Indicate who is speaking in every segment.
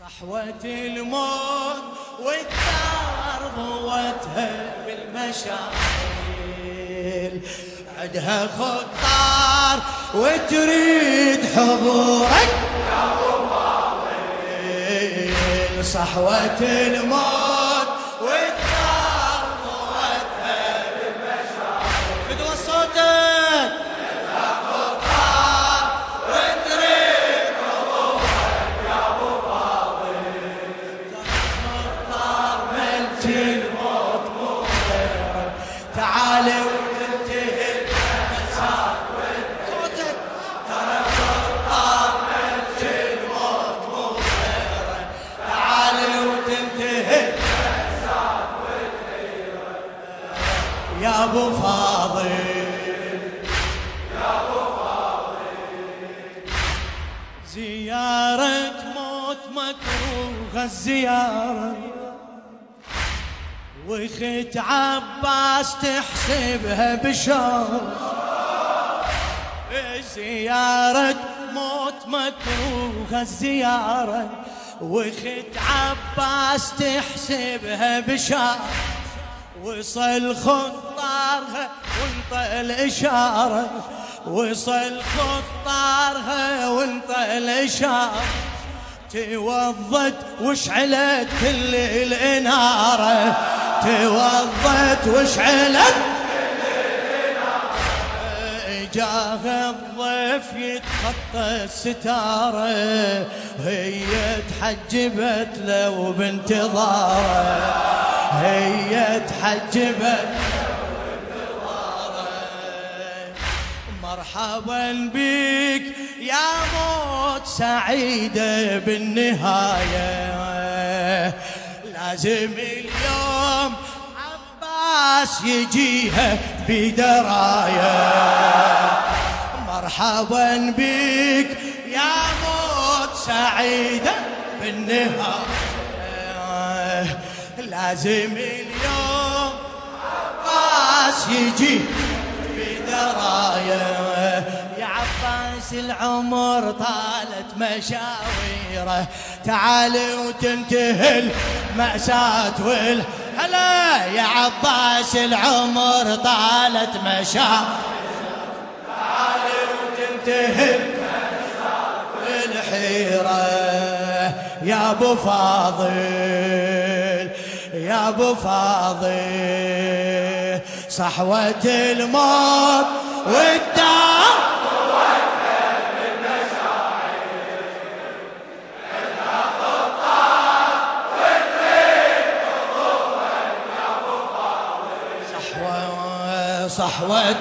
Speaker 1: صحوة الموت والدار ضوتها بالمشاعر. عدها خطار وتريد حضورك. يا ابو صحوة الموت يا أبو فاضل. زيارة موت مكروه الزيارة. وخت عباس تحسبها بشر. زيارة موت مكروه الزيارة؟ وخت عباس تحسبها بشر. وصل خطارها وانطى الإشارة. وصل خطارها وانطى الإشارة. توضت وشعلت كل الإنارة. توضت وشعلت جاه الضيف يتخطى الستارة. هي تحجبت لو بانتظاره. هي تحجبت مرحبا بك يا موت سعيدة بالنهاية. لازم اليوم عباس يجيها بدراية. مرحبا بك يا موت سعيدة بالنهاية. لازم اليوم عباس يجي بدراية. عباس العمر طالت مشاويره. تعال وتنتهي المأساة وال هلا يا عباس العمر طالت مشاويره. تعال وتنتهي الحيرة يا أبو فاضل يا أبو فاضل صحوة الموت والدار صحوة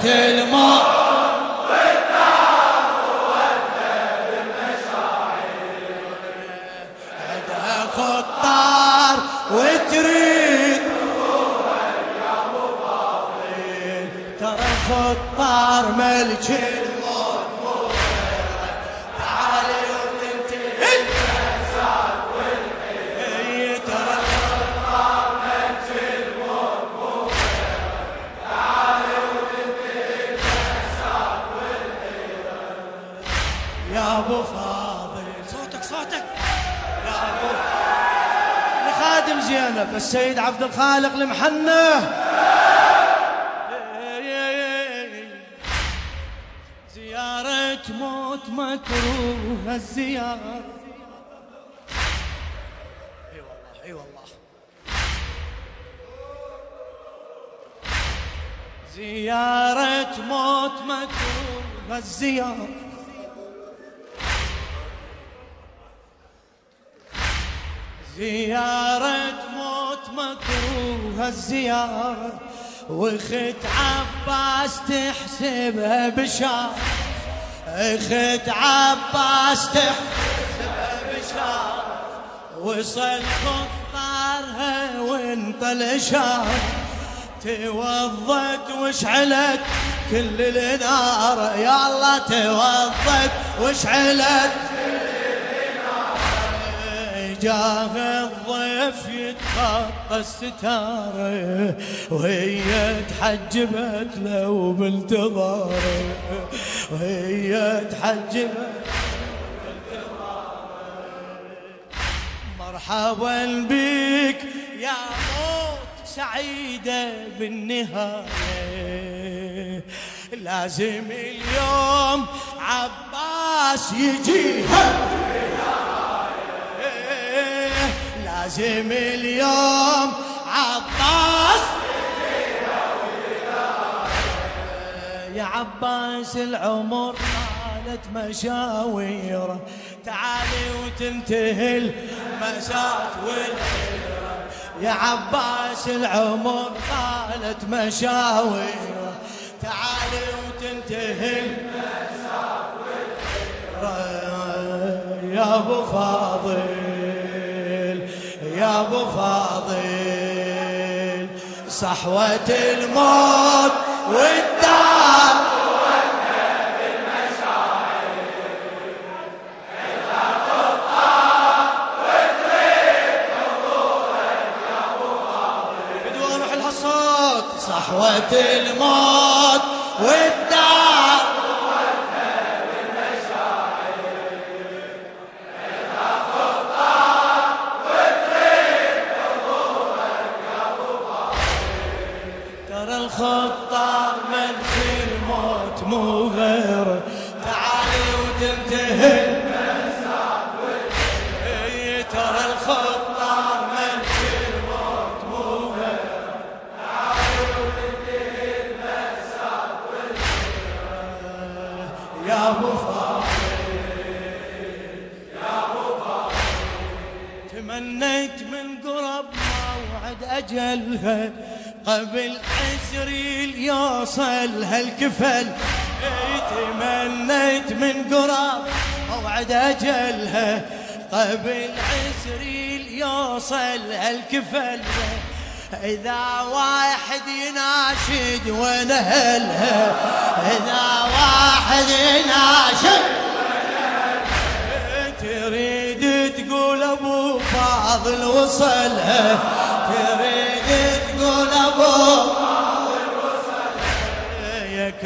Speaker 1: عندها خطار وتريد. ترى خطار ملك السيد عبد الخالق المحنة. زيارة موت مكروه الزيارة. أي والله أي والله. زيارة موت مكروه الزيارة. زيارة موت مكروه الزيارة وخت عباس تحسبها بشار. اخت عباس تحسبها بشار. وصل خطارها وانطى الإشار. توضت وشعلت كل النار يا الله توضت وشعلت جاه الضيف يتخطى الستارة وهي تحجبت لو بانتظاره. وهي تحجبت مرحبا بك يا موت سعيدة بالنهاية. لازم اليوم عباس يجيها لازم اليوم عباس. يا عباس العمر طالت مشاويره تعالي وتنتهي المسات والحيرة. يا عباس العمر طالت مشاويره تعالي وتنتهي المسات والحيرة. يا أبو فاضل. أبو فاضل. صحوة الموت والدار. صحوة الموت تمنيت من قراب موعد أجلها قبل عشرين يوصل هالكفل. إذا واحد يناشد وين أهلها إذا واحد يناشد. تريد تقول أبو فاضل وصلها تريد تقول أبو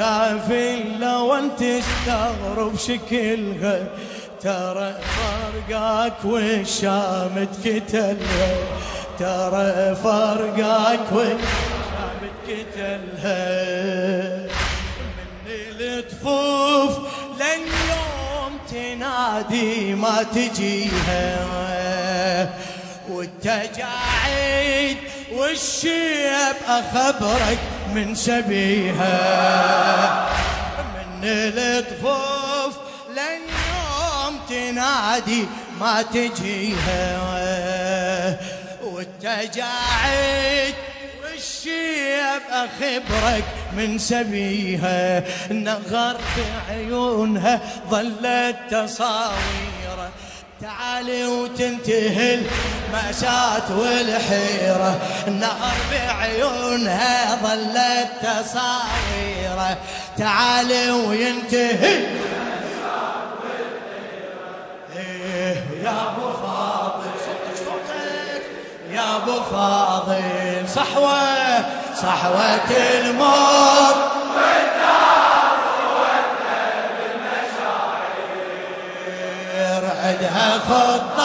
Speaker 1: يا كافي لو انت تستغرب شكلها ترى فرقاك والشام تقتلها ترى فرقاك والشام تقتلها من الطفوف لن يوم تنادي ما تجيها والتجاعيد والشيب أخبرك من سبيها من الطفوف لن يوم تنادي ما تجيها. والتجاعيد والشيب أخبرك من سبيها نغر بعيونها ظلت تصاويره تعالي وتنتهي المأساة والحيرة. النهر بعيونها ظلت تصاويره. تعالي وينتهي إيه يا أبو فاضل صوتك صوتك يا أبو فاضل صحوة صحوة الموت. خط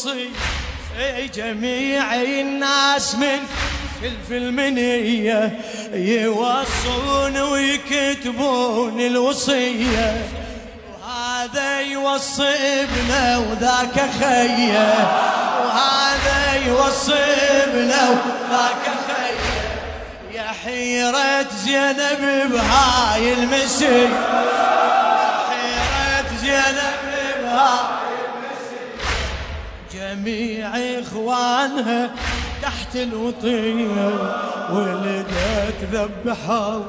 Speaker 1: الوصية جميع الناس من في المنية يوصون ويكتبون الوصية. وهذا يوصي ابنه وذاك خية. وهذا يوصي ابنه وذاك خية. يا حيرة زينب بهاي المسي حيرة زينب بهاي جميع إخوانها تحت الوطية ولدت ذبحوا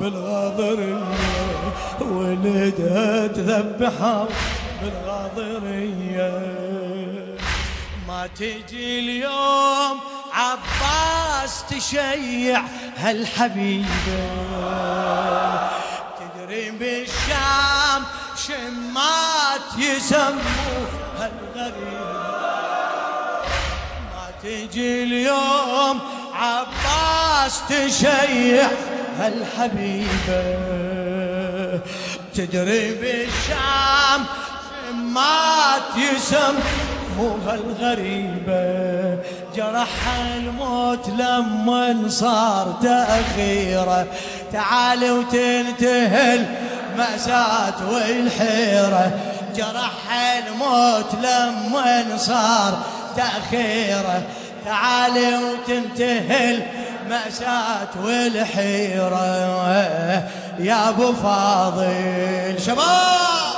Speaker 1: بالغاضرية. ولدت ذبحوا بالغاضرية. ما تجي اليوم عباس تشيع هالحبيبة. تدري بالشام شمات يسموه هالغريبة ما تجي اليوم عباس تشيع هالحبيبة تدري بالشام شمات يسموها الغريبة. جرحها الموت لما صار تأخيرة. تعال وتنتهي المأساة والحيرة. جرحها الموت لما صار تأخيره. تعال وتنتهي المأساة والحيرة. يا أبو فاضل شباب!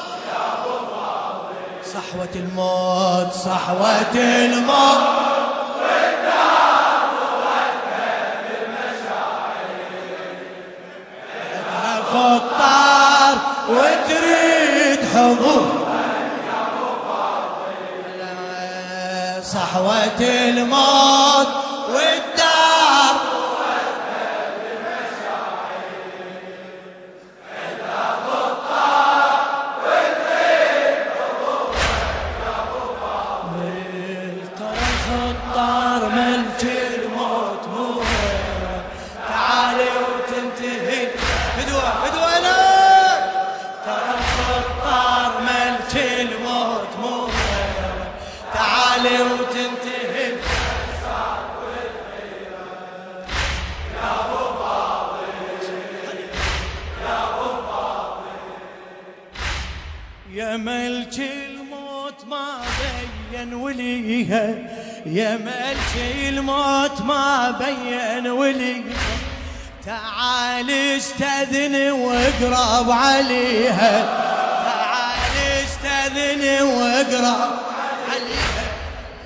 Speaker 1: صحوة الموت صحوة الموت. خطار وتريد حضور. صحوة الموت. يا ملك الموت ما بين وليها. يا ملك الموت ما بين وليها. تعال استأذن واقرب عليها. تعال استأذن واقرب عليها.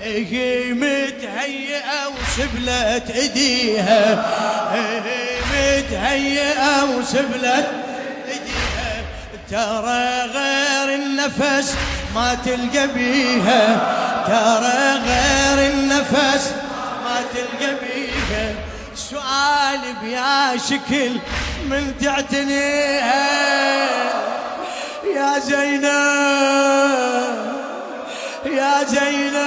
Speaker 1: هي متهيئة وسبلت إيديها. هي متهيئة وسبلت ترى غير النفس ما تلقى بيها. ترى غير النفس ما تلقى بيها. سؤال بيا شكل من تعتنيها. يا زينب يا زينب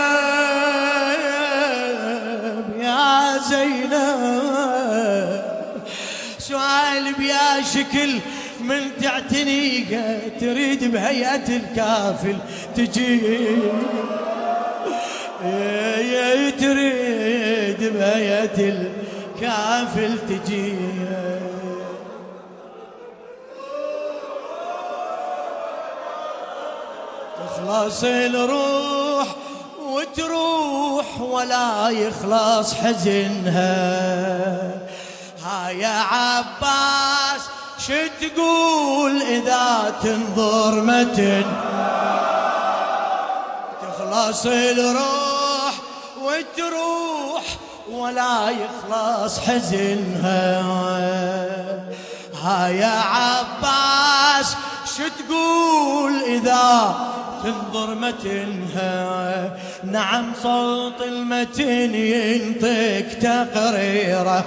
Speaker 1: يا زينب سؤال بيا شكل من تعتنيها تريد بهيئة الكافل تجي تريد بهيئة الكافل تجي تخلص الروح وتروح ولا يخلص حزنها. ها يا عباس شو تقول إذا تنظر متن؟ تخلص الروح وتروح ولا يخلص حزنها. ها يا عباس شو تقول إذا تنظر متنها؟ نعم صوت المتن ينطق تقريره.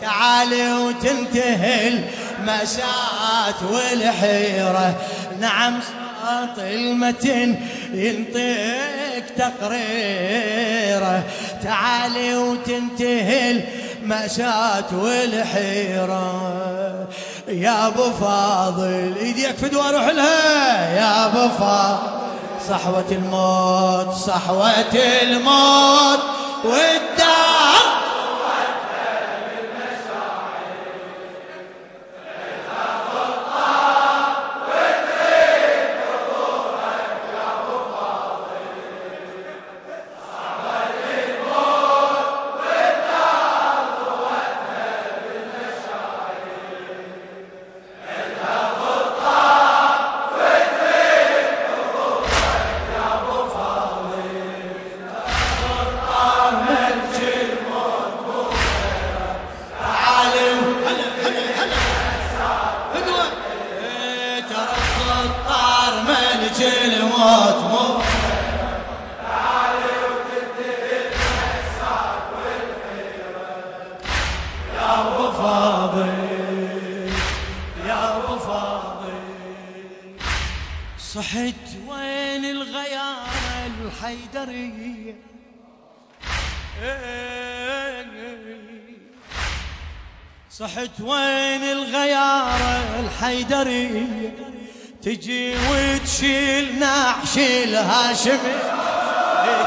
Speaker 1: تعالي وتنتهي المسات والحيرة. نعم صوت المتن ينطق تقريرة. تعالي وتنتهي المأساة والحيرة. يا أبو فاضل ايديك فدوى أروح لها يا أبو فاضل صحوة الموت صحوة الموت والدار. تجي وتمر صحت وين الغيار الحيدرية صحت وين الغيار الحيدرية تجي وتشيل نعش الهاشمي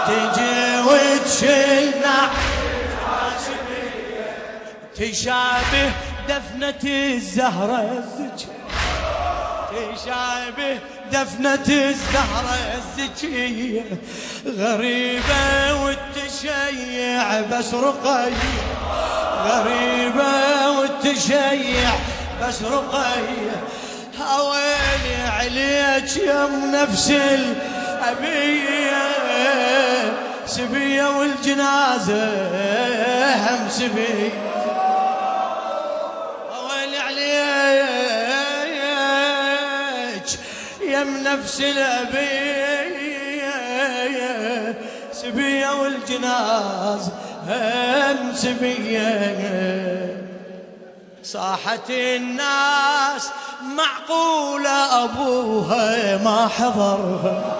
Speaker 1: تجي وتشيل نعش الهاشمي تشابه دفنة الزهرة تشابه دفنة الزهرة الزكية غريبة والتشيع بس رقية غريبة والتشيع بس رقية هويلي عليك يم نفس الأبية سبية والجنازة هم سبية. هويلي عليك يم نفس الأبية سبية والجنازة هم سبية. صاحت الناس معقولة أبوها ما حضرها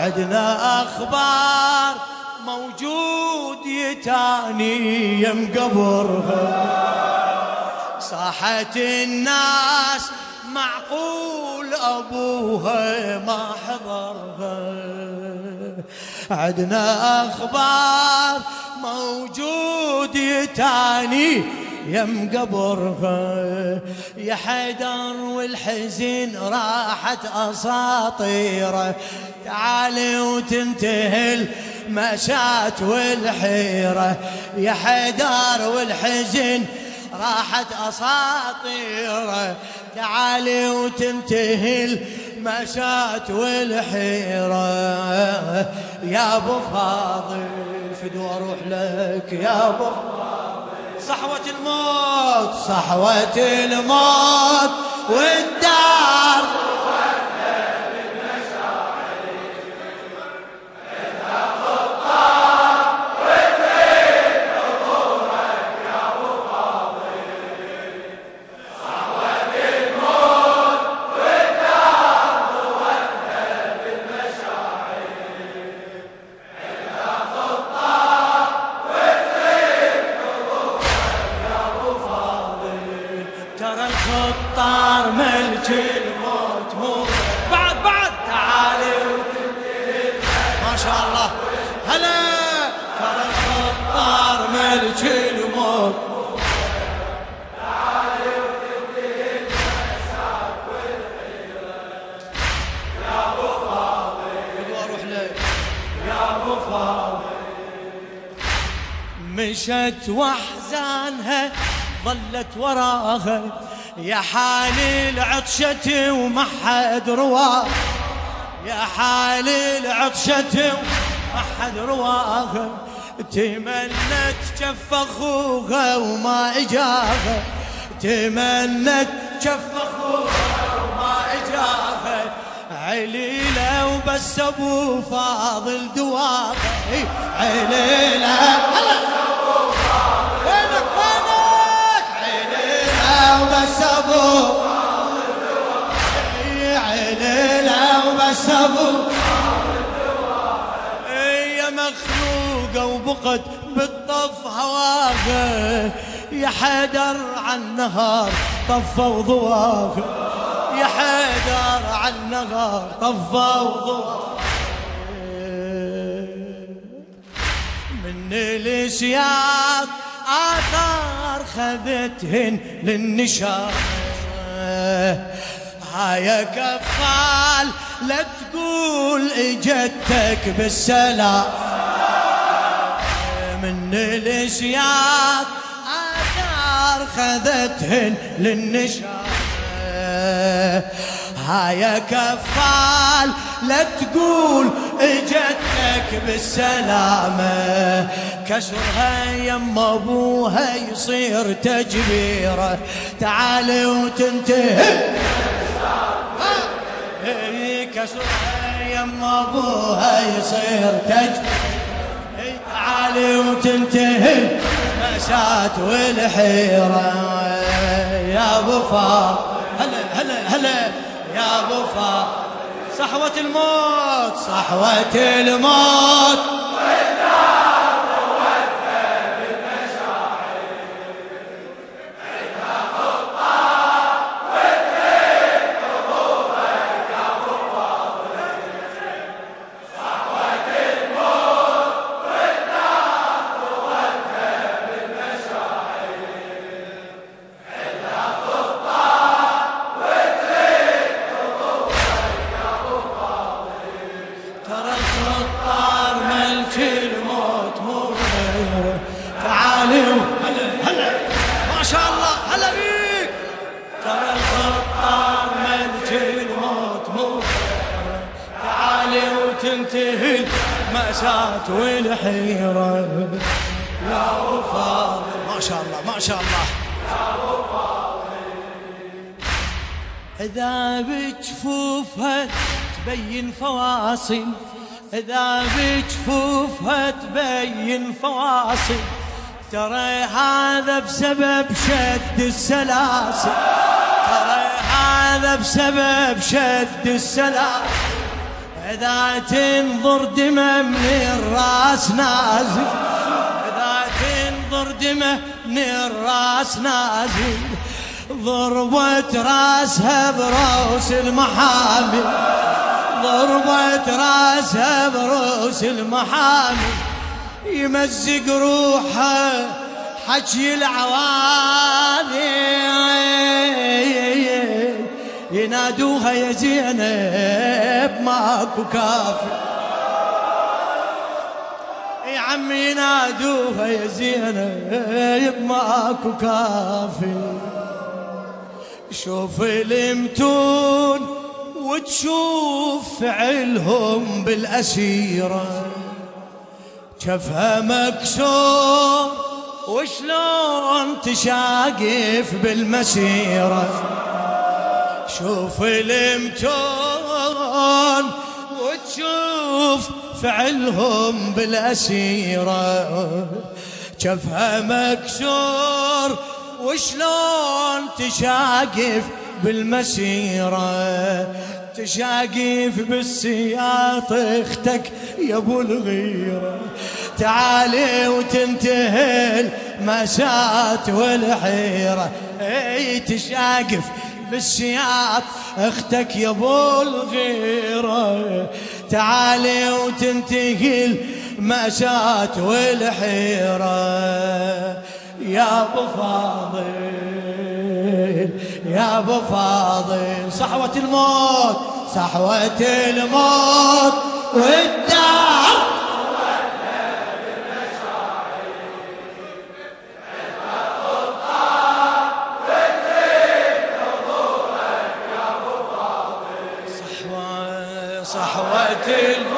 Speaker 1: عدنا أخبار موجود يتاني يم قبرها صاحت الناس معقول أبوها ما حضرها عدنا أخبار موجود يتاني يم قبرها يا حيدر والحزن راحت أساطيره تعالي وتنتهي المشات والحيرة. يا حيدر والحزن راحت أساطيره تعالي وتنتهي المشات والحيرة. يا أبو فاضل فدو أروح لك يا أبو فاضل. صحوة الموت صحوة الموت والدار ما شاء الله هلا ترى الخطار ملك الموت مشت واحزانها ظلت وراها. يا حالي العطشة وما حد رواها. يا حالي العطشة وما حد رواها تمنت كف اخوها وما اجاها تمنت كف اخوها وما اجاها عليلة وبس أبو فاضل دواها عليلة وبس أبو وبس ابو يا مخلوقة وبقت بالطف هواها يا حيدر عالنهار طفوا ضواها يا حيدر عالنهار طفوا ضواها من الأشياء آثار خذتهن للنشار هاي كفال لا تقول إجتك بالسلام. من الإشياء آثار خذتهن للنشار هاي كفال لا تقول إجتك بالسلامة كسرها يم أبوها يصير تجبيره. تعال وتنتهي. إيه، كسرها يم ابوها يصير تجبيره تعالي وتنتهي. المأساة والحيرة. يا أبو فاضل. هلا هلا هلا. يا أبو فاضل. صحوة الموت صحوة الموت. ما شاء الله ما شاء الله. إذا بجفوفها تبين فواصل إذا بجفوفها تبين فواصل. ترى هذا بسبب شد السلاسل. ترى هذا بسبب شد السلاسل. إذا تنظر دمه من الراس نازل. تنظر دمه من الراس نازل ضربت راسها بروس المحامي. ضربت راسها بروس المحامي. يمزق روحه حكي العوالي. ينادوها يا زينب ماكو كافي. عمي ينادوها يا زينب ماكو كافي. شوف المتون وتشوف فعلهم بالأسيرة. شفها مكسور وشلون تشاقف بالمسيرة. شوف المتون وتشوف فعلهم بالأسيرة. جفها مكسور وشلون تشاقف بالمسيرة؟ تشاقف بالسياط أختك يا أبو الغيرة. تعالي وتنتهي المسات والحيرة. إي تشاقف بالسياط أختك يا أبو الغيرة. تعالي وتنتهي المأساة والحيرة. يا أبو فاضل يا أبو فاضل صحوة الموت صحوة الموت. والدار شاء